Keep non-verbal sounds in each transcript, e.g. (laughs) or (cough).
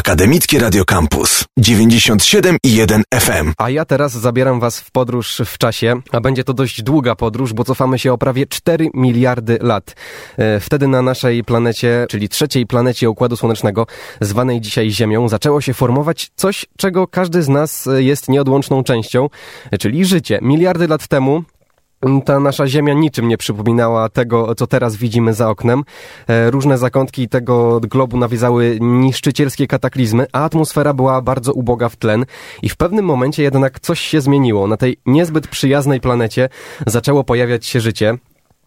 Akademickie Radio Campus 97 i 1 FM. A ja teraz zabieram was w podróż w czasie, a będzie to dość długa podróż, bo cofamy się o prawie 4 miliardy lat. E, wtedy na naszej planecie, czyli trzeciej planecie Układu Słonecznego, zwanej dzisiaj Ziemią, zaczęło się formować coś, czego każdy z nas jest nieodłączną częścią, e, czyli życie. Miliardy lat temu ta nasza Ziemia niczym nie przypominała tego, co teraz widzimy za oknem. E, różne zakątki tego globu nawiedzały niszczycielskie kataklizmy, a atmosfera była bardzo uboga w tlen. I w pewnym momencie jednak coś się zmieniło. Na tej niezbyt przyjaznej planecie zaczęło pojawiać się życie.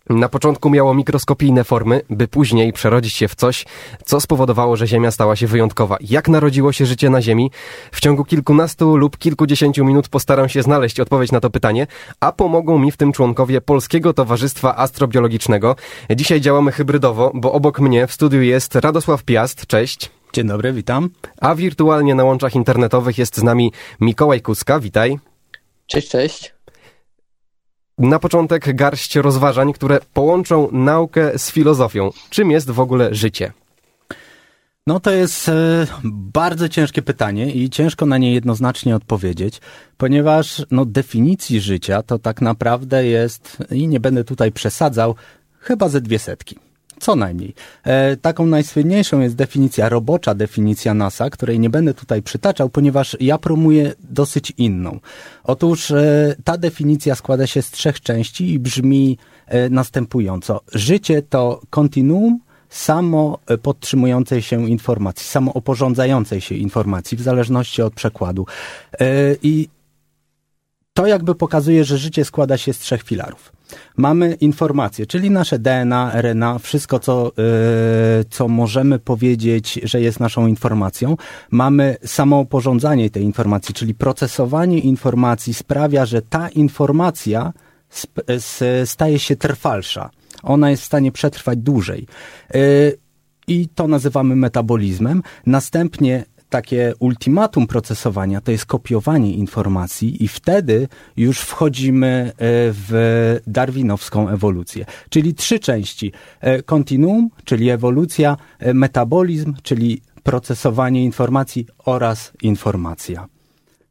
Na początku miało mikroskopijne formy, by później przerodzić się w coś, co spowodowało, że Ziemia stała się wyjątkowa. Jak narodziło się życie na Ziemi? W ciągu kilkunastu lub kilkudziesięciu minut postaram się znaleźć odpowiedź na to pytanie, a pomogą mi w tym członkowie Polskiego Towarzystwa Astrobiologicznego. Dzisiaj działamy hybrydowo, bo obok mnie w studiu jest Radosław Piast. Cześć. Dzień dobry, witam. A wirtualnie na łączach internetowych jest z nami Mikołaj Kuska. Witaj. Cześć, cześć. Na początek garść rozważań, które połączą naukę z filozofią. Czym jest w ogóle życie? No to jest e, bardzo ciężkie pytanie i ciężko na nie jednoznacznie odpowiedzieć, ponieważ no, definicji życia to tak naprawdę jest, i nie będę tutaj przesadzał, chyba ze dwie setki. Co najmniej. E, taką najsłynniejszą jest definicja, robocza definicja NASA, której nie będę tutaj przytaczał, ponieważ ja promuję dosyć inną. Otóż e, ta definicja składa się z trzech części i brzmi e, następująco. Życie to kontinuum samo podtrzymującej się informacji, samo oporządzającej się informacji, w zależności od przekładu. E, I to jakby pokazuje, że życie składa się z trzech filarów. Mamy informacje, czyli nasze DNA, RNA, wszystko, co, yy, co możemy powiedzieć, że jest naszą informacją. Mamy samooporządzanie tej informacji, czyli procesowanie informacji sprawia, że ta informacja staje się trwalsza. Ona jest w stanie przetrwać dłużej. Yy, I to nazywamy metabolizmem. Następnie takie ultimatum procesowania to jest kopiowanie informacji i wtedy już wchodzimy e, w darwinowską ewolucję. Czyli trzy części. E, Kontinuum, czyli ewolucja, e, metabolizm, czyli procesowanie informacji oraz informacja.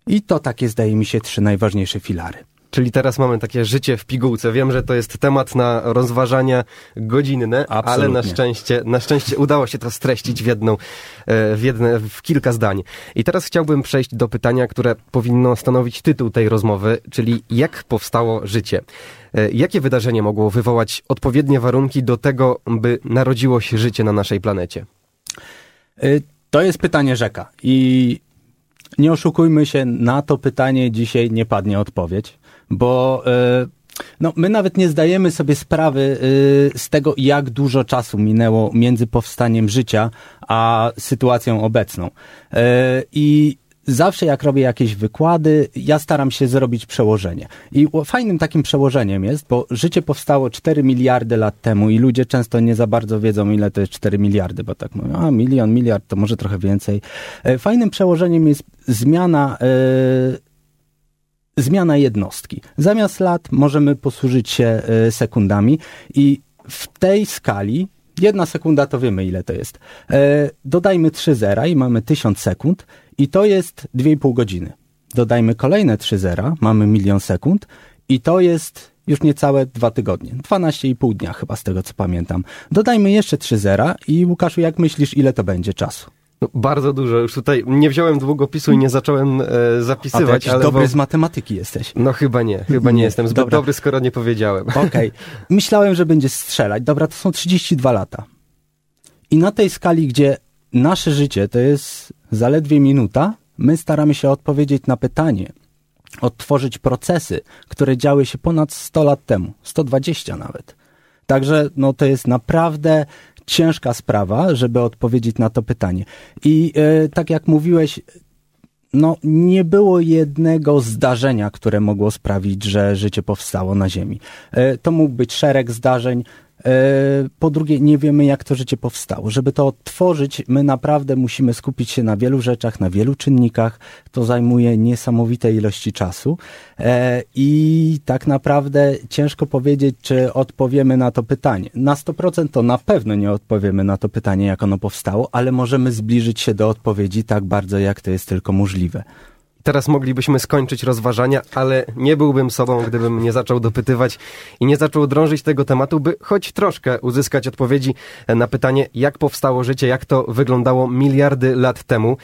I to takie zdaje mi się trzy najważniejsze filary. Czyli teraz mamy takie życie w pigułce. Wiem, że to jest temat na rozważania godzinne, Absolutnie. ale na szczęście, na szczęście udało się to streścić w jedną, e, w jedne, w kilka zdań. I teraz chciałbym przejść do pytania, które powinno stanowić tytuł tej rozmowy, czyli jak powstało życie? E, Jakie wydarzenie mogło wywołać odpowiednie warunki do tego, by narodziło się życie na naszej planecie? Y, To jest pytanie rzeka i nie oszukujmy się, na to pytanie dzisiaj nie padnie odpowiedź, bo y, no, my nawet nie zdajemy sobie sprawy y, z tego, jak dużo czasu minęło między powstaniem życia a sytuacją obecną. Y, I zawsze jak robię jakieś wykłady, ja staram się zrobić przełożenie. I fajnym takim przełożeniem jest, bo życie powstało 4 miliardy lat temu i ludzie często nie za bardzo wiedzą, ile to jest 4 miliardy, bo tak mówią, a milion, miliard to może trochę więcej. E, Fajnym przełożeniem jest zmiana, e, zmiana jednostki. Zamiast lat możemy posłużyć się e, sekundami i w tej skali Jedna sekunda to wiemy, ile to jest. E, dodajmy 3 zera i mamy 1000 sekund i to jest 2,5 godziny. Dodajmy kolejne 3 zera, mamy milion sekund i to jest już niecałe dwa tygodnie. 12,5 dnia chyba z tego co pamiętam. Dodajmy jeszcze 3 zera i Łukaszu, jak myślisz, ile to będzie czasu? No, bardzo dużo. Już tutaj nie wziąłem długopisu i nie zacząłem e, A ty zapisywać, ale... dobry wo- z matematyki jesteś. No chyba nie, chyba nie Nie, jestem zbyt dobra. dobry, skoro nie powiedziałem. (laughs) Okej. Myślałem, że będzie strzelać. Dobra, to są 32 lata. I na tej skali, gdzie nasze życie to jest zaledwie minuta, my staramy się odpowiedzieć na pytanie, odtworzyć procesy, które działy się ponad 100 lat temu, 120 nawet. Także no, to jest naprawdę ciężka sprawa, żeby odpowiedzieć na to pytanie. I e, tak jak mówiłeś, no, nie było jednego zdarzenia, które mogło sprawić, że życie powstało na Ziemi. E, To mógł być szereg zdarzeń. Po drugie, nie wiemy, jak to życie powstało. Żeby to odtworzyć, my naprawdę musimy skupić się na wielu rzeczach, na wielu czynnikach. To zajmuje niesamowite ilości czasu. E, I tak naprawdę ciężko powiedzieć, czy odpowiemy na to pytanie. Na 100% to na pewno nie odpowiemy na to pytanie, jak ono powstało, ale możemy zbliżyć się do odpowiedzi tak bardzo, jak to jest tylko możliwe. Teraz moglibyśmy skończyć rozważania, ale nie byłbym sobą, gdybym nie zaczął dopytywać i nie zaczął drążyć tego tematu, by choć troszkę uzyskać odpowiedzi na pytanie, jak powstało życie, jak to wyglądało miliardy lat temu.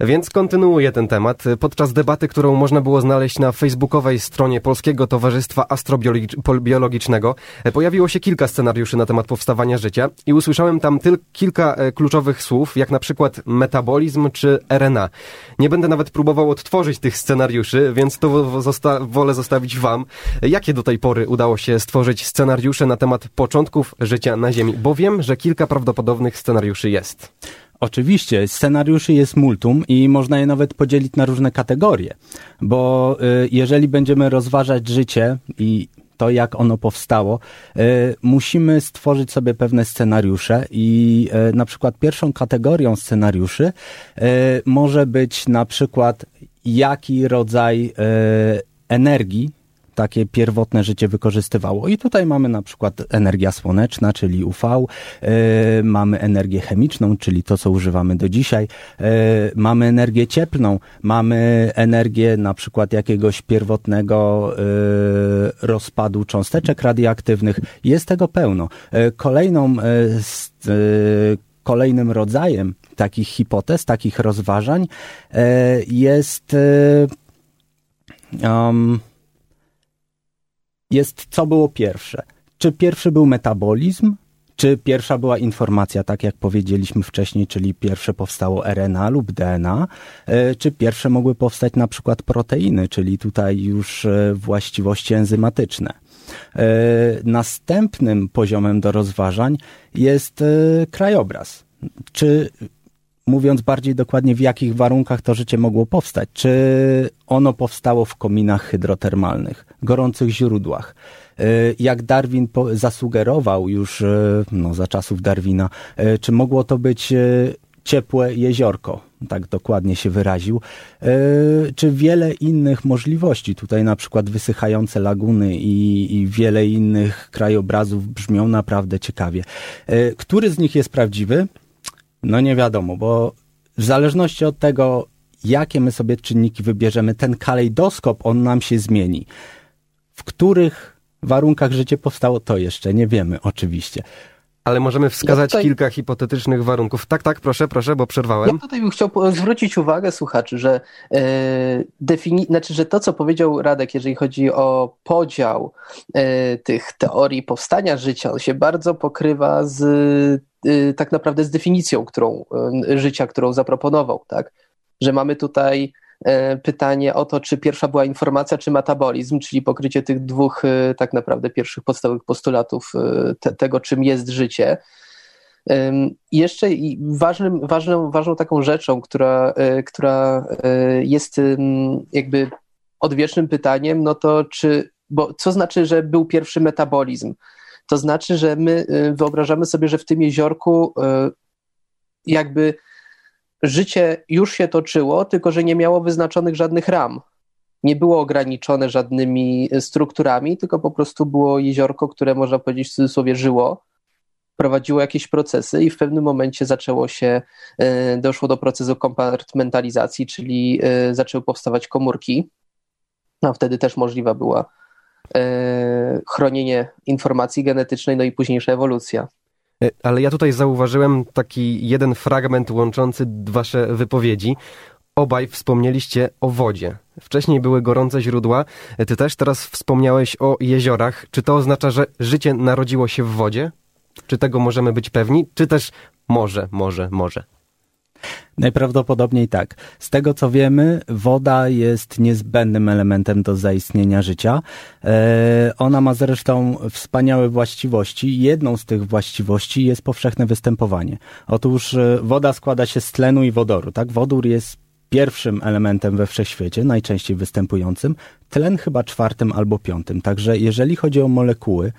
Więc kontynuuję ten temat. Podczas debaty, którą można było znaleźć na facebookowej stronie Polskiego Towarzystwa Astrobiologicznego, pojawiło się kilka scenariuszy na temat powstawania życia i usłyszałem tam tylko kilka e, kluczowych słów, jak na przykład metabolizm czy RNA. Nie będę nawet próbował odtworzyć tych scenariuszy, więc to zosta wolę zostawić wam. Jakie do tej pory udało się stworzyć scenariusze na temat początków życia na Ziemi? Bo wiem, że kilka prawdopodobnych scenariuszy jest. Oczywiście, scenariuszy jest multum i można je nawet podzielić na różne kategorie, bo y, jeżeli będziemy rozważać życie i to, jak ono powstało, y, musimy stworzyć sobie pewne scenariusze i y, na przykład pierwszą kategorią scenariuszy może być na przykład jaki rodzaj energii takie pierwotne życie wykorzystywało. I tutaj mamy na przykład energia słoneczna, czyli UV, yy, e, mamy energię chemiczną, czyli to, co używamy do dzisiaj, yy, mamy energię cieplną, mamy energię na przykład jakiegoś pierwotnego yy, rozpadu cząsteczek radioaktywnych. Jest tego pełno. Kolejną kolejnym rodzajem takich hipotez, takich rozważań jest um, jest, co było pierwsze. Czy pierwszy był metabolizm, czy pierwsza była informacja, tak jak powiedzieliśmy wcześniej, czyli pierwsze powstało RNA lub DNA, e, czy pierwsze mogły powstać na przykład proteiny, czyli tutaj już e, właściwości enzymatyczne. E, następnym poziomem do rozważań jest krajobraz. Czy mówiąc bardziej dokładnie, w jakich warunkach to życie mogło powstać. Czy ono powstało w kominach hydrotermalnych, gorących źródłach? E, jak Darwin zasugerował już e, no, za czasów Darwina, e, czy mogło to być ciepłe jeziorko, tak dokładnie się wyraził, czy wiele innych możliwości. Tutaj na przykład wysychające laguny i, i, wiele innych krajobrazów brzmią naprawdę ciekawie. Który z nich jest prawdziwy? No nie wiadomo, bo w zależności od tego, jakie my sobie czynniki wybierzemy, ten kalejdoskop, on nam się zmieni. W których warunkach życie powstało, to jeszcze nie wiemy, oczywiście. Ale możemy wskazać ja tutaj... kilka hipotetycznych warunków. Tak, tak, proszę, proszę, bo przerwałem. Ja tutaj bym chciał zwrócić uwagę słuchaczy, że, e, defini- znaczy, że to, co powiedział Radek, jeżeli chodzi o podział e, tych teorii powstania życia, on się bardzo pokrywa z tak naprawdę z definicją którą, y, życia, którą zaproponował, tak? Że mamy tutaj e, pytanie o to, czy pierwsza była informacja, czy metabolizm, czyli pokrycie tych dwóch y, tak naprawdę pierwszych podstawowych postulatów te, tego, czym jest życie. I jeszcze ważnym, ważną, ważną taką rzeczą, która, która jest jakby odwiecznym pytaniem, no to czy, bo co znaczy, że był pierwszy metabolizm? To znaczy, że my y, wyobrażamy sobie, że w tym jeziorku y, jakby życie już się toczyło, tylko że nie miało wyznaczonych żadnych ram. Nie było ograniczone żadnymi strukturami, tylko po prostu było jeziorko, które można powiedzieć w cudzysłowie żyło, prowadziło jakieś procesy i w pewnym momencie zaczęło się, y, doszło do procesu kompartmentalizacji, czyli zaczęły powstawać komórki. A wtedy też możliwa była chronienie informacji genetycznej, no i późniejsza ewolucja. E, ale ja tutaj zauważyłem taki jeden fragment łączący wasze wypowiedzi. Obaj wspomnieliście o wodzie. Wcześniej były gorące źródła, e, ty też teraz wspomniałeś o jeziorach. Czy to oznacza, że życie narodziło się w wodzie? Czy tego możemy być pewni? Czy też może, może, może? Najprawdopodobniej tak. Z tego co wiemy, woda jest niezbędnym elementem do zaistnienia życia. E, ona ma zresztą wspaniałe właściwości. Jedną z tych właściwości jest powszechne występowanie. Otóż e, woda składa się z tlenu i wodoru. Tak? Wodór jest pierwszym elementem we wszechświecie, najczęściej występującym, tlen chyba czwartym albo piątym. Także jeżeli chodzi o molekuły,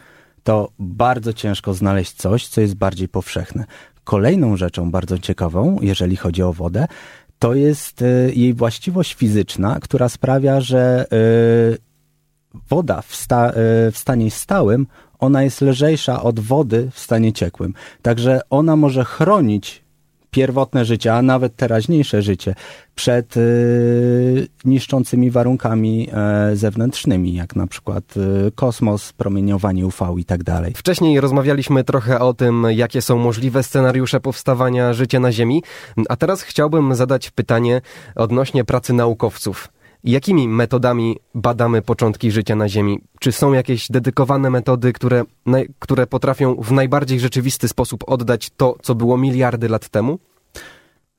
to bardzo ciężko znaleźć coś, co jest bardziej powszechne. Kolejną rzeczą bardzo ciekawą, jeżeli chodzi o wodę, to jest y, jej właściwość fizyczna, która sprawia, że y, woda w, sta, y, w stanie stałym, ona jest lżejsza od wody w stanie ciekłym. Także ona może chronić pierwotne życie, a nawet teraźniejsze życie przed y, niszczącymi warunkami y, zewnętrznymi, jak na przykład y, kosmos, promieniowanie UV i tak dalej. Wcześniej rozmawialiśmy trochę o tym, jakie są możliwe scenariusze powstawania życia na Ziemi, a teraz chciałbym zadać pytanie odnośnie pracy naukowców. Jakimi metodami badamy początki życia na Ziemi? Czy są jakieś dedykowane metody, które, które potrafią w najbardziej rzeczywisty sposób oddać to, co było miliardy lat temu?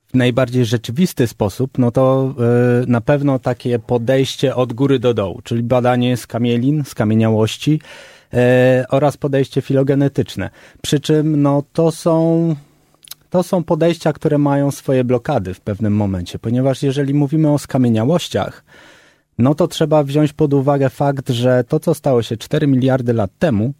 W najbardziej rzeczywisty sposób, no to yy, na pewno takie podejście od góry do dołu, czyli badanie skamielin, skamieniałości yy, oraz podejście filogenetyczne. Przy czym no, to są to są podejścia, które mają swoje blokady w pewnym momencie, ponieważ jeżeli mówimy o skamieniałościach, no to trzeba wziąć pod uwagę fakt, że to, co stało się 4 miliardy lat temu,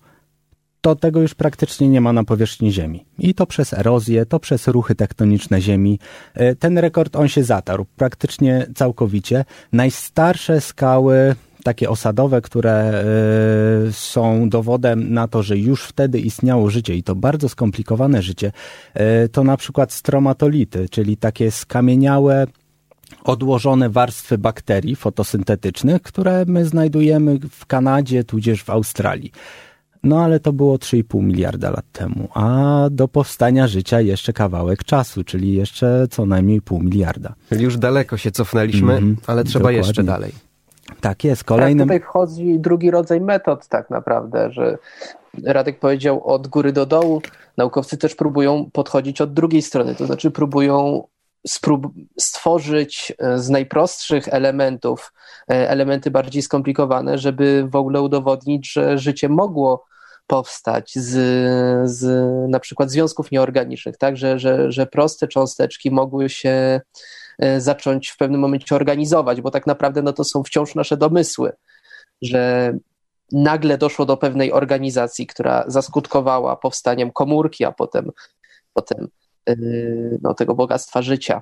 to tego już praktycznie nie ma na powierzchni Ziemi. I to przez erozję, to przez ruchy tektoniczne Ziemi. E, ten rekord on się zatarł praktycznie całkowicie. Najstarsze skały takie osadowe, które y, są dowodem na to, że już wtedy istniało życie i to bardzo skomplikowane życie, y, to na przykład stromatolity, czyli takie skamieniałe odłożone warstwy bakterii fotosyntetycznych, które my znajdujemy w Kanadzie, tudzież w Australii. No ale to było 3,5 miliarda lat temu, a do powstania życia jeszcze kawałek czasu, czyli jeszcze co najmniej pół miliarda. Czyli już daleko się cofnęliśmy, mm, ale trzeba dokładnie. jeszcze dalej. Tak jest. Kolejnym... Tak, tutaj wchodzi drugi rodzaj metod tak naprawdę, że Radek powiedział od góry do dołu. Naukowcy też próbują podchodzić od drugiej strony, to znaczy próbują stworzyć e, z najprostszych elementów e, elementy bardziej skomplikowane, żeby w ogóle udowodnić, że życie mogło powstać z, z na przykład związków nieorganicznych, tak? że, że, że proste cząsteczki mogły się zacząć w pewnym momencie organizować, bo tak naprawdę no to są wciąż nasze domysły, że nagle doszło do pewnej organizacji, która zaskutkowała powstaniem komórki, a potem, potem e, no, tego bogactwa życia.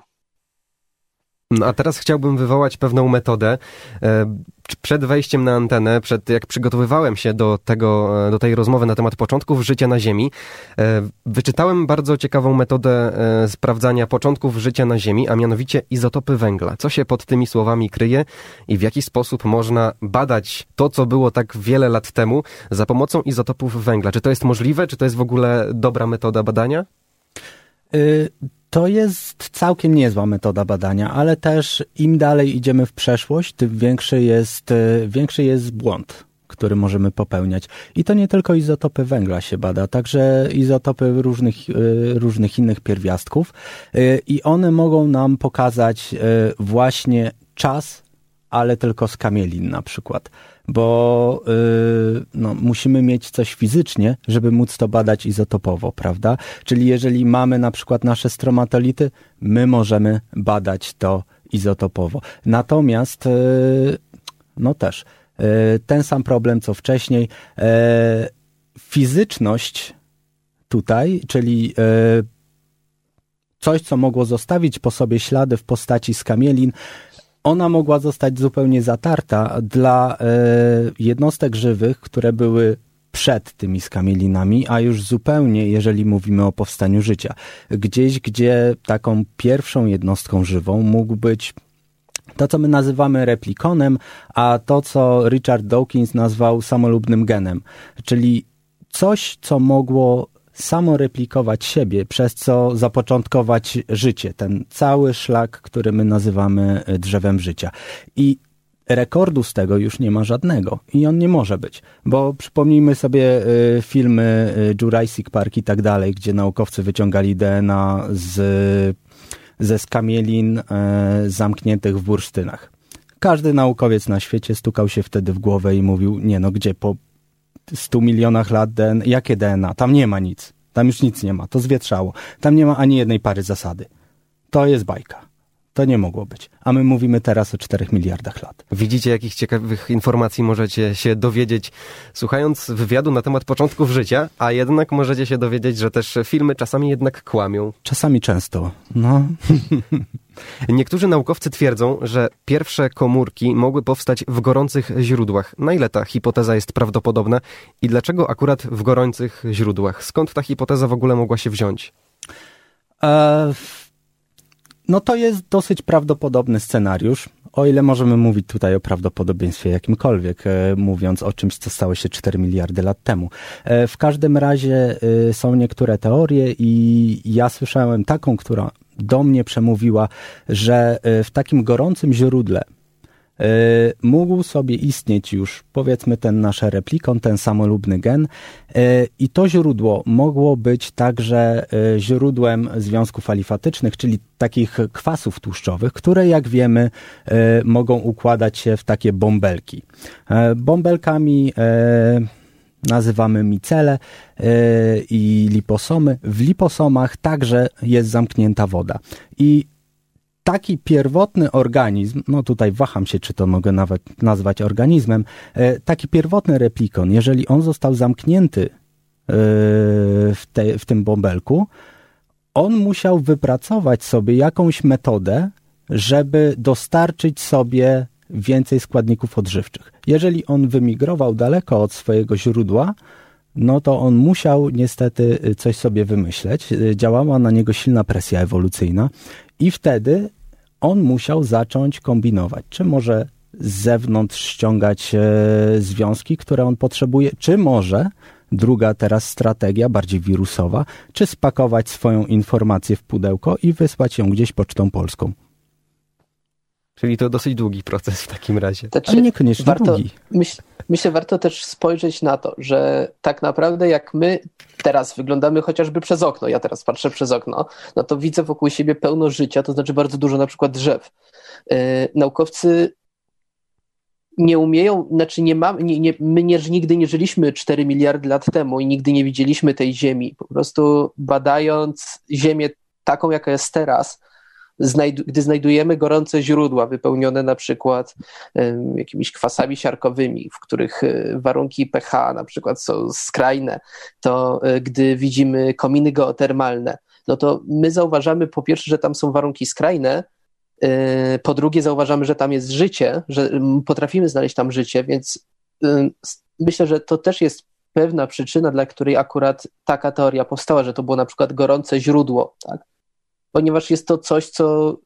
No, a teraz chciałbym wywołać pewną metodę. E, przed wejściem na antenę, przed jak przygotowywałem się do, tego, e, do tej rozmowy na temat początków życia na Ziemi, e, wyczytałem bardzo ciekawą metodę sprawdzania początków życia na Ziemi, a mianowicie izotopy węgla. Co się pod tymi słowami kryje i w jaki sposób można badać to, co było tak wiele lat temu za pomocą izotopów węgla? Czy to jest możliwe? Czy to jest w ogóle dobra metoda badania? Y to jest całkiem niezła metoda badania, ale też im dalej idziemy w przeszłość, tym większy jest, e, większy jest błąd, który możemy popełniać. I to nie tylko izotopy węgla się bada, także izotopy różnych, e, różnych innych pierwiastków i one mogą nam pokazać właśnie czas, ale tylko z kamielin na przykład bo yy, no, musimy mieć coś fizycznie, żeby móc to badać izotopowo, prawda? Czyli jeżeli mamy na przykład nasze stromatolity, my możemy badać to izotopowo. Natomiast yy, no też yy, ten sam problem co wcześniej, yy, fizyczność tutaj, czyli yy, coś, co mogło zostawić po sobie ślady w postaci skamielin, ona mogła zostać zupełnie zatarta dla e, jednostek żywych, które były przed tymi skamielinami, a już zupełnie, jeżeli mówimy o powstaniu życia. Gdzieś, gdzie taką pierwszą jednostką żywą mógł być to, co my nazywamy replikonem, a to, co Richard Dawkins nazwał samolubnym genem, czyli coś, co mogło samoreplikować siebie, przez co zapoczątkować życie, ten cały szlak, który my nazywamy e, drzewem życia. I rekordu z tego już nie ma żadnego i on nie może być, bo przypomnijmy sobie e, filmy e, Jurassic Park i tak dalej, gdzie naukowcy wyciągali DNA z, ze skamielin zamkniętych w bursztynach. Każdy naukowiec na świecie stukał się wtedy w głowę i mówił, nie no, gdzie po 100 milionach lat DNA, jakie DNA? Tam nie ma nic. Tam już nic nie ma. To zwietrzało. Tam nie ma ani jednej pary zasady. To jest bajka. To nie mogło być. A my mówimy teraz o 4 miliardach lat. Widzicie, jakich ciekawych informacji możecie się dowiedzieć, słuchając wywiadu na temat początków życia, a jednak możecie się dowiedzieć, że też filmy czasami jednak kłamią. Czasami często. No. (laughs) Niektórzy naukowcy twierdzą, że pierwsze komórki mogły powstać w gorących źródłach. Na ile ta hipoteza jest prawdopodobna i dlaczego akurat w gorących źródłach? Skąd ta hipoteza w ogóle mogła się wziąć? E, no to jest dosyć prawdopodobny scenariusz, o ile możemy mówić tutaj o prawdopodobieństwie jakimkolwiek, e, mówiąc o czymś, co stało się 4 miliardy lat temu. E, w każdym razie e, są niektóre teorie i ja słyszałem taką, która do mnie przemówiła, że w takim gorącym źródle mógł sobie istnieć już, powiedzmy, ten nasz replikon, ten samolubny gen e, i to źródło mogło być także e, źródłem związków alifatycznych, czyli takich kwasów tłuszczowych, które jak wiemy e, mogą układać się w takie bąbelki. E, Bąbelkami e, nazywamy micele e, i liposomy. W liposomach także jest zamknięta woda. I taki pierwotny organizm, no tutaj waham się, czy to mogę nawet nazwać organizmem, e, taki pierwotny replikon, jeżeli on został zamknięty e, w, te, w tym bąbelku, on musiał wypracować sobie jakąś metodę, żeby dostarczyć sobie więcej składników odżywczych. Jeżeli on wymigrował daleko od swojego źródła, no to on musiał niestety y, coś sobie wymyśleć. Działała na niego silna presja ewolucyjna i wtedy on musiał zacząć kombinować, czy może z zewnątrz ściągać e, związki, które on potrzebuje, czy może druga teraz strategia, bardziej wirusowa, czy spakować swoją informację w pudełko i wysłać ją gdzieś pocztą polską. Czyli to dosyć długi proces w takim razie. Znaczy, Ale niekoniecznie warto, długi. myśl, myślę, warto też spojrzeć na to, że tak naprawdę jak my teraz wyglądamy chociażby przez okno, ja teraz patrzę przez okno, no to widzę wokół siebie pełno życia, to znaczy bardzo dużo na przykład drzew. Yy, naukowcy nie umieją, znaczy nie mamy, nie, nie, my nie, nigdy nie żyliśmy 4 miliardy lat temu i nigdy nie widzieliśmy tej Ziemi. Po prostu badając Ziemię taką, jaka jest teraz, gdy znajdujemy gorące źródła wypełnione na przykład em, jakimiś kwasami siarkowymi, w których e, warunki pH na przykład są skrajne, to e, gdy widzimy kominy geotermalne, no to my zauważamy po pierwsze, że tam są warunki skrajne, e, po drugie zauważamy, że tam jest życie, że potrafimy znaleźć tam życie, więc myślę, że to też jest pewna przyczyna, dla której akurat taka teoria powstała, że to było na przykład gorące źródło, tak? Ponieważ jest to coś, co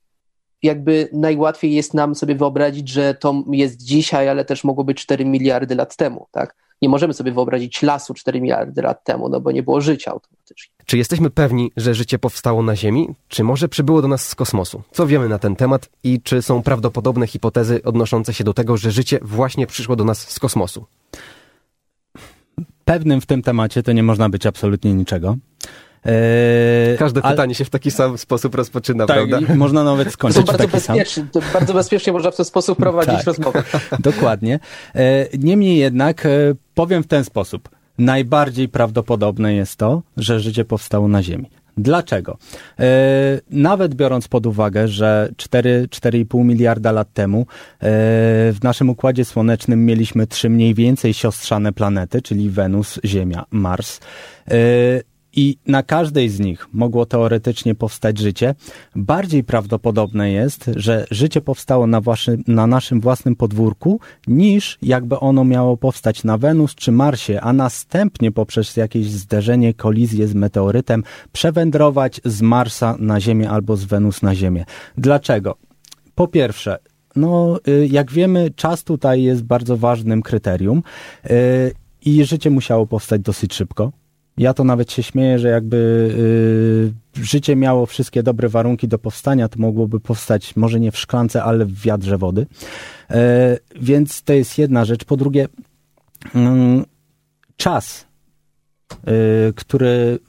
jakby najłatwiej jest nam sobie wyobrazić, że to jest dzisiaj, ale też mogło być 4 miliardy lat temu, tak? Nie możemy sobie wyobrazić lasu 4 miliardy lat temu, no bo nie było życia automatycznie. Czy jesteśmy pewni, że życie powstało na Ziemi, czy może przybyło do nas z kosmosu? Co wiemy na ten temat i czy są prawdopodobne hipotezy odnoszące się do tego, że życie właśnie przyszło do nas z kosmosu? Pewnym w tym temacie to nie można być absolutnie niczego. Eee, Każde ale- pytanie się w taki sam sposób rozpoczyna, tak, prawda? i można nawet To skończyć w bardzo taki sam. bezpiecznie, to bardzo bezpiecznie można w ten sposób prowadzić Tak. rozmowę. (laughs) Dokładnie. E, Niemniej jednak e, powiem w ten sposób. Najbardziej prawdopodobne jest to, że życie powstało na Ziemi. Dlaczego? E, Nawet biorąc pod uwagę, że 4-4,5 miliarda lat temu e, w naszym Układzie Słonecznym mieliśmy trzy mniej więcej siostrzane planety, czyli Wenus, Ziemia, Mars. E, i na każdej z nich mogło teoretycznie powstać życie. Bardziej prawdopodobne jest, że życie powstało na, na naszym własnym podwórku, niż jakby ono miało powstać na Wenus czy Marsie, a następnie poprzez jakieś zderzenie, kolizję z meteorytem przewędrować z Marsa na Ziemię albo z Wenus na Ziemię. Dlaczego? Po pierwsze, no, y, jak wiemy, czas tutaj jest bardzo ważnym kryterium y, i życie musiało powstać dosyć szybko. Ja to nawet się śmieję, że jakby y, życie miało wszystkie dobre warunki do powstania, to mogłoby powstać może nie w szklance, ale w wiadrze wody. E, więc to jest jedna rzecz. Po drugie, mm, czas, y, który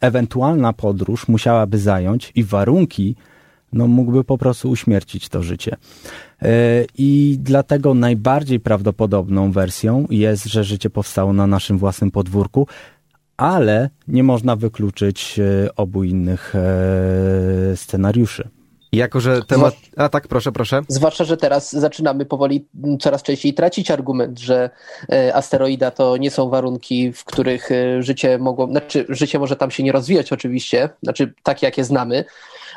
ewentualna podróż musiałaby zająć i warunki, no mógłby po prostu uśmiercić to życie. I dlatego najbardziej prawdopodobną wersją jest, że życie powstało na naszym własnym podwórku, ale nie można wykluczyć e, obu innych e, scenariuszy. Jako, że temat... A tak, proszę, proszę. Zwłaszcza, że teraz zaczynamy powoli coraz częściej tracić argument, że e, asteroida to nie są warunki, w których e, życie mogło, znaczy życie może tam się nie rozwijać oczywiście, znaczy takie jakie znamy,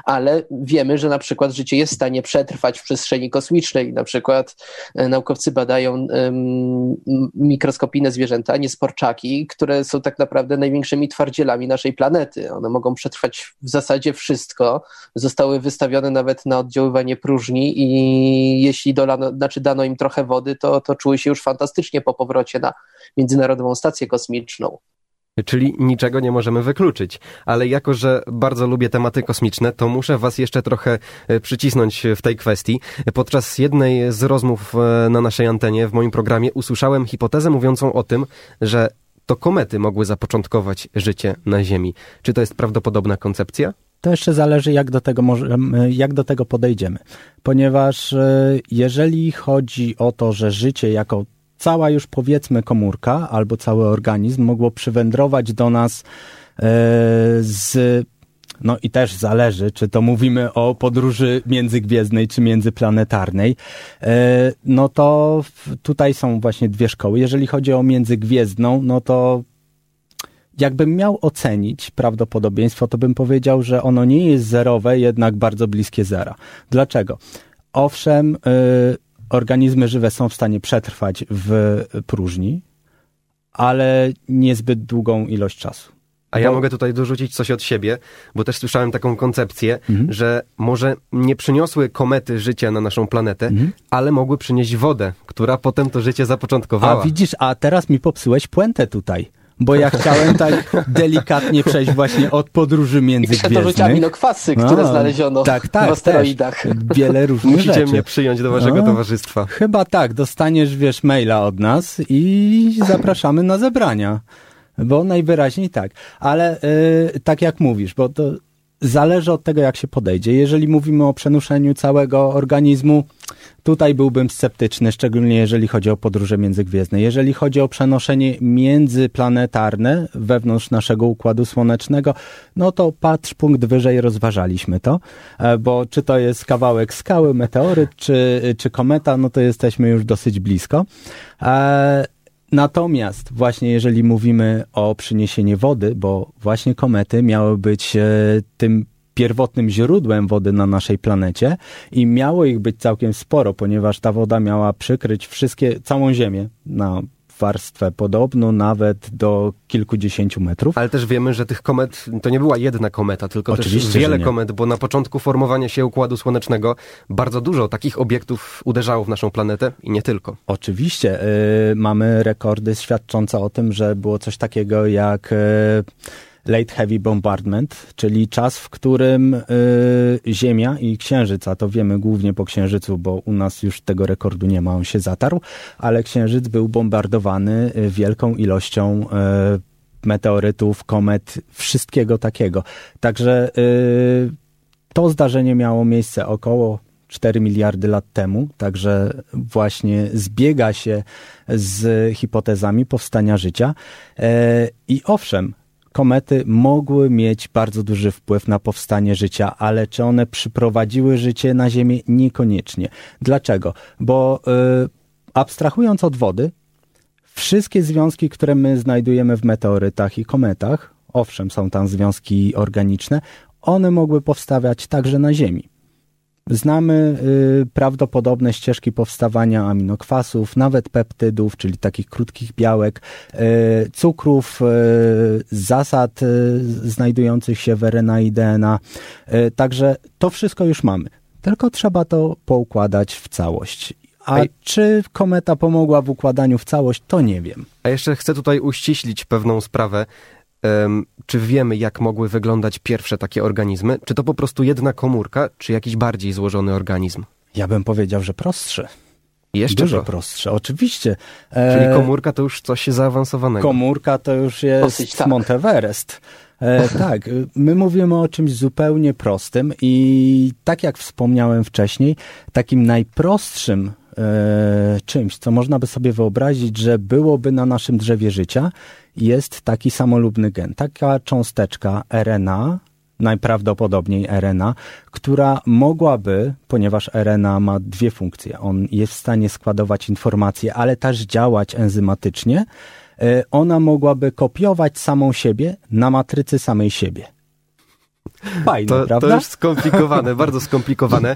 ale wiemy, że na przykład życie jest w stanie przetrwać w przestrzeni kosmicznej. Na przykład e, naukowcy badają um, mikroskopijne zwierzęta, niesporczaki, które są tak naprawdę największymi twardzielami naszej planety. One mogą przetrwać w zasadzie wszystko. Zostały wystawione nawet na oddziaływanie próżni i jeśli dolano, znaczy dano im trochę wody, to, to czuły się już fantastycznie po powrocie na Międzynarodową Stację Kosmiczną czyli niczego nie możemy wykluczyć. Ale jako, że bardzo lubię tematy kosmiczne, to muszę was jeszcze trochę e, przycisnąć w tej kwestii. Podczas jednej z rozmów e, na naszej antenie w moim programie usłyszałem hipotezę mówiącą o tym, że to komety mogły zapoczątkować życie na Ziemi. Czy to jest prawdopodobna koncepcja? To jeszcze zależy, jak do tego, możemy, jak do tego podejdziemy. Ponieważ e, jeżeli chodzi o to, że życie jako cała już powiedzmy komórka albo cały organizm mogło przywędrować do nas e, z no i też zależy, czy to mówimy o podróży międzygwiezdnej, czy międzyplanetarnej. E, no to tutaj są właśnie dwie szkoły. Jeżeli chodzi o międzygwiezdną, no to jakbym miał ocenić prawdopodobieństwo, to bym powiedział, że ono nie jest zerowe, jednak bardzo bliskie zera. Dlaczego? Owszem, y, organizmy żywe są w stanie przetrwać w próżni, ale niezbyt długą ilość czasu. A ja mogę tutaj dorzucić coś od siebie, bo też słyszałem taką koncepcję, mhm. że może nie przyniosły komety życia na naszą planetę, mhm. ale mogły przynieść wodę, która potem to życie zapoczątkowała. A widzisz, a teraz mi popsułeś puentę tutaj bo ja chciałem tak delikatnie przejść właśnie od podróży międzygwiezdnych. I to aminokwasy, które no, znaleziono tak, tak, w asteroidach. Też. Wiele różnych Musicie rzeczy. mnie przyjąć do waszego no, towarzystwa. Chyba tak, dostaniesz, wiesz, maila od nas i zapraszamy na zebrania. Bo najwyraźniej tak. Ale yy, tak jak mówisz, bo to zależy od tego, jak się podejdzie. Jeżeli mówimy o przenoszeniu całego organizmu, tutaj byłbym sceptyczny, szczególnie jeżeli chodzi o podróże międzygwiezdne. Jeżeli chodzi o przenoszenie międzyplanetarne wewnątrz naszego układu słonecznego, no to patrz punkt wyżej, rozważaliśmy to, e, bo czy to jest kawałek skały, meteoryt, czy, czy kometa, no to jesteśmy już dosyć blisko. E, Natomiast właśnie jeżeli mówimy o przyniesieniu wody, bo właśnie komety miały być e, tym pierwotnym źródłem wody na naszej planecie i miało ich być całkiem sporo, ponieważ ta woda miała przykryć wszystkie, całą Ziemię na warstwę podobną nawet do kilkudziesięciu metrów. Ale też wiemy, że tych komet to nie była jedna kometa, tylko Oczywiście, też wiele komet, bo na początku formowania się Układu Słonecznego bardzo dużo takich obiektów uderzało w naszą planetę i nie tylko. Oczywiście. Yy, mamy rekordy świadczące o tym, że było coś takiego jak... Yy, Late Heavy Bombardment, czyli czas, w którym y, Ziemia i Księżyc, a to wiemy głównie po Księżycu, bo u nas już tego rekordu nie ma, on się zatarł, ale Księżyc był bombardowany y, wielką ilością y, meteorytów, komet, wszystkiego takiego. Także y, to zdarzenie miało miejsce około 4 miliardy lat temu, także właśnie zbiega się z hipotezami powstania życia. E, I owszem, komety mogły mieć bardzo duży wpływ na powstanie życia, ale czy one przyprowadziły życie na Ziemię? Niekoniecznie. Dlaczego? Bo y, abstrahując od wody, wszystkie związki, które my znajdujemy w meteorytach i kometach, owszem, są tam związki organiczne, one mogły powstawać także na Ziemi. Znamy y, prawdopodobne ścieżki powstawania aminokwasów, nawet peptydów, czyli takich krótkich białek, y, cukrów, y, zasad znajdujących się w RNA i DNA. Także to wszystko już mamy. Tylko trzeba to poukładać w całość. A czy kometa pomogła w układaniu w całość, to nie wiem. A jeszcze chcę tutaj uściślić pewną sprawę. Czy wiemy, jak mogły wyglądać pierwsze takie organizmy? Czy to po prostu jedna komórka, czy jakiś bardziej złożony organizm? Ja bym powiedział, że prostszy. Jeszcze Dużo prostsze, oczywiście. E... Czyli komórka to już coś zaawansowanego. Komórka to już jest tak. Monteverest. E, (laughs) tak, my mówimy o czymś zupełnie prostym i tak jak wspomniałem wcześniej, takim najprostszym e, czymś, co można by sobie wyobrazić, że byłoby na naszym drzewie życia, jest taki samolubny gen, taka cząsteczka RNA, najprawdopodobniej RNA, która mogłaby, ponieważ RNA ma dwie funkcje, on jest w stanie składować informacje, ale też działać enzymatycznie, e, ona mogłaby kopiować samą siebie na matrycy samej siebie. Fajne, to, prawda? To już skomplikowane, bardzo skomplikowane.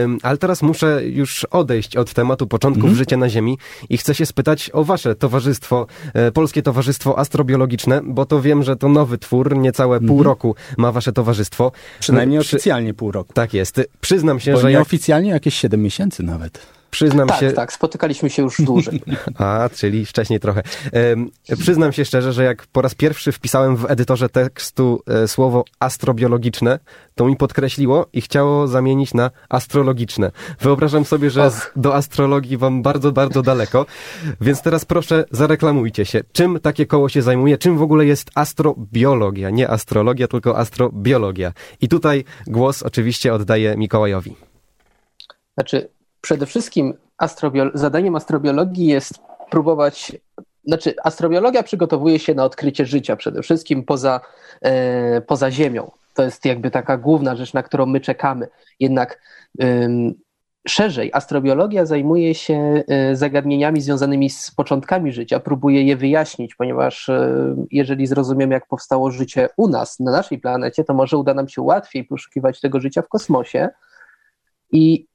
Um, ale teraz muszę już odejść od tematu początków mm. życia na Ziemi i chcę się spytać o wasze towarzystwo, e, Polskie Towarzystwo Astrobiologiczne, bo to wiem, że to nowy twór, niecałe mm. pół mhm. roku ma wasze towarzystwo. Przynajmniej no, przy... oficjalnie pół roku. Tak jest. Przyznam się, bo że... Jak... jakieś 7 miesięcy nawet. Przyznam tak, się... Tak, spotykaliśmy się już dłużej. (laughs) A, czyli wcześniej trochę. przyznam się szczerze, że jak po raz pierwszy wpisałem w edytorze tekstu e, słowo astrobiologiczne, to mi podkreśliło i chciało zamienić na astrologiczne. Wyobrażam sobie, że z, do astrologii wam bardzo, bardzo daleko, więc teraz proszę zareklamujcie się. Czym takie koło się zajmuje? Czym w ogóle jest astrobiologia? Nie astrologia, tylko astrobiologia. I tutaj głos oczywiście oddaję Mikołajowi. Znaczy, przede wszystkim zadaniem astrobiologii jest próbować znaczy, astrobiologia przygotowuje się na odkrycie życia przede wszystkim poza, e, poza Ziemią. To jest jakby taka główna rzecz, na którą my czekamy. Jednak ym, szerzej, astrobiologia zajmuje się y, zagadnieniami związanymi z początkami życia, próbuje je wyjaśnić, ponieważ y, jeżeli zrozumiemy, jak powstało życie u nas, na naszej planecie, to może uda nam się łatwiej poszukiwać tego życia w kosmosie. I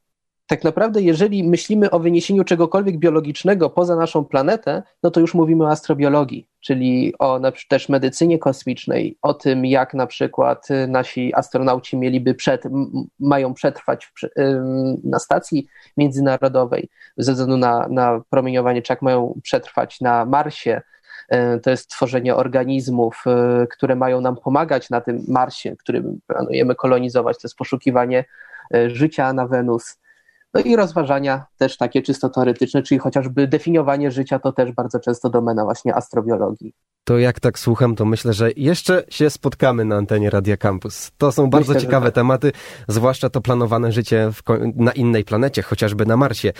tak naprawdę, jeżeli myślimy o wyniesieniu czegokolwiek biologicznego poza naszą planetę, no to już mówimy o astrobiologii, czyli o też medycynie kosmicznej, o tym, jak na przykład y, nasi astronauci mieliby przed, mają przetrwać na stacji międzynarodowej ze względu na, na promieniowanie, czy jak mają przetrwać na Marsie. Y, to jest tworzenie organizmów, y, które mają nam pomagać na tym Marsie, którym planujemy kolonizować. To jest poszukiwanie życia na Wenus no i rozważania też takie czysto teoretyczne, czyli chociażby definiowanie życia to też bardzo często domena właśnie astrobiologii. To jak tak słucham, to myślę, że jeszcze się spotkamy na antenie Radia Campus. To są bardzo myślę, ciekawe tak. tematy, zwłaszcza to planowane życie na innej planecie, chociażby na Marsie.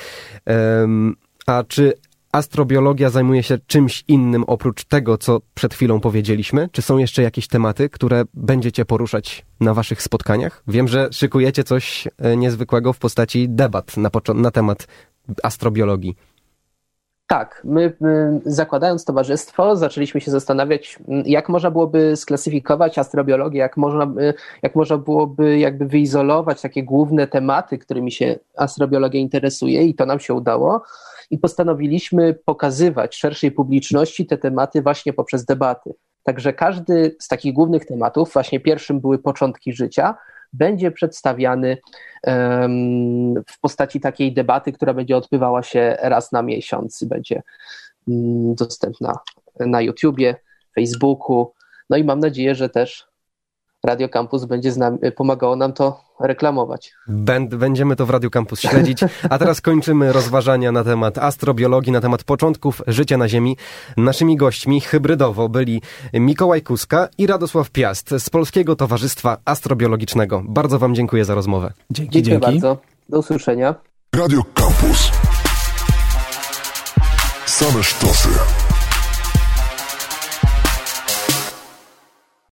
Um, a czy astrobiologia zajmuje się czymś innym oprócz tego, co przed chwilą powiedzieliśmy? Czy są jeszcze jakieś tematy, które będziecie poruszać na waszych spotkaniach? Wiem, że szykujecie coś e, niezwykłego w postaci debat na, na temat astrobiologii. Tak, my, zakładając towarzystwo, zaczęliśmy się zastanawiać, jak można byłoby sklasyfikować astrobiologię, jak można, jak można byłoby jakby wyizolować takie główne tematy, którymi się astrobiologia interesuje, i to nam się udało i postanowiliśmy pokazywać szerszej publiczności te tematy właśnie poprzez debaty. Także każdy z takich głównych tematów, właśnie pierwszym były początki życia, będzie przedstawiany w postaci takiej debaty, która będzie odbywała się raz na miesiąc i będzie um, dostępna na YouTubie, Facebooku. No i mam nadzieję, że też Radio Campus będzie nami, pomagało nam to reklamować. Będziemy to w Radio Campus śledzić. A teraz kończymy rozważania na temat astrobiologii, na temat początków życia na Ziemi. Naszymi gośćmi hybrydowo byli Mikołaj Kuska i Radosław Piast z Polskiego Towarzystwa Astrobiologicznego. Bardzo Wam dziękuję za rozmowę. Dzięki, dziękuję dzięki. bardzo. Do usłyszenia. Radio Campus. Same sztosy.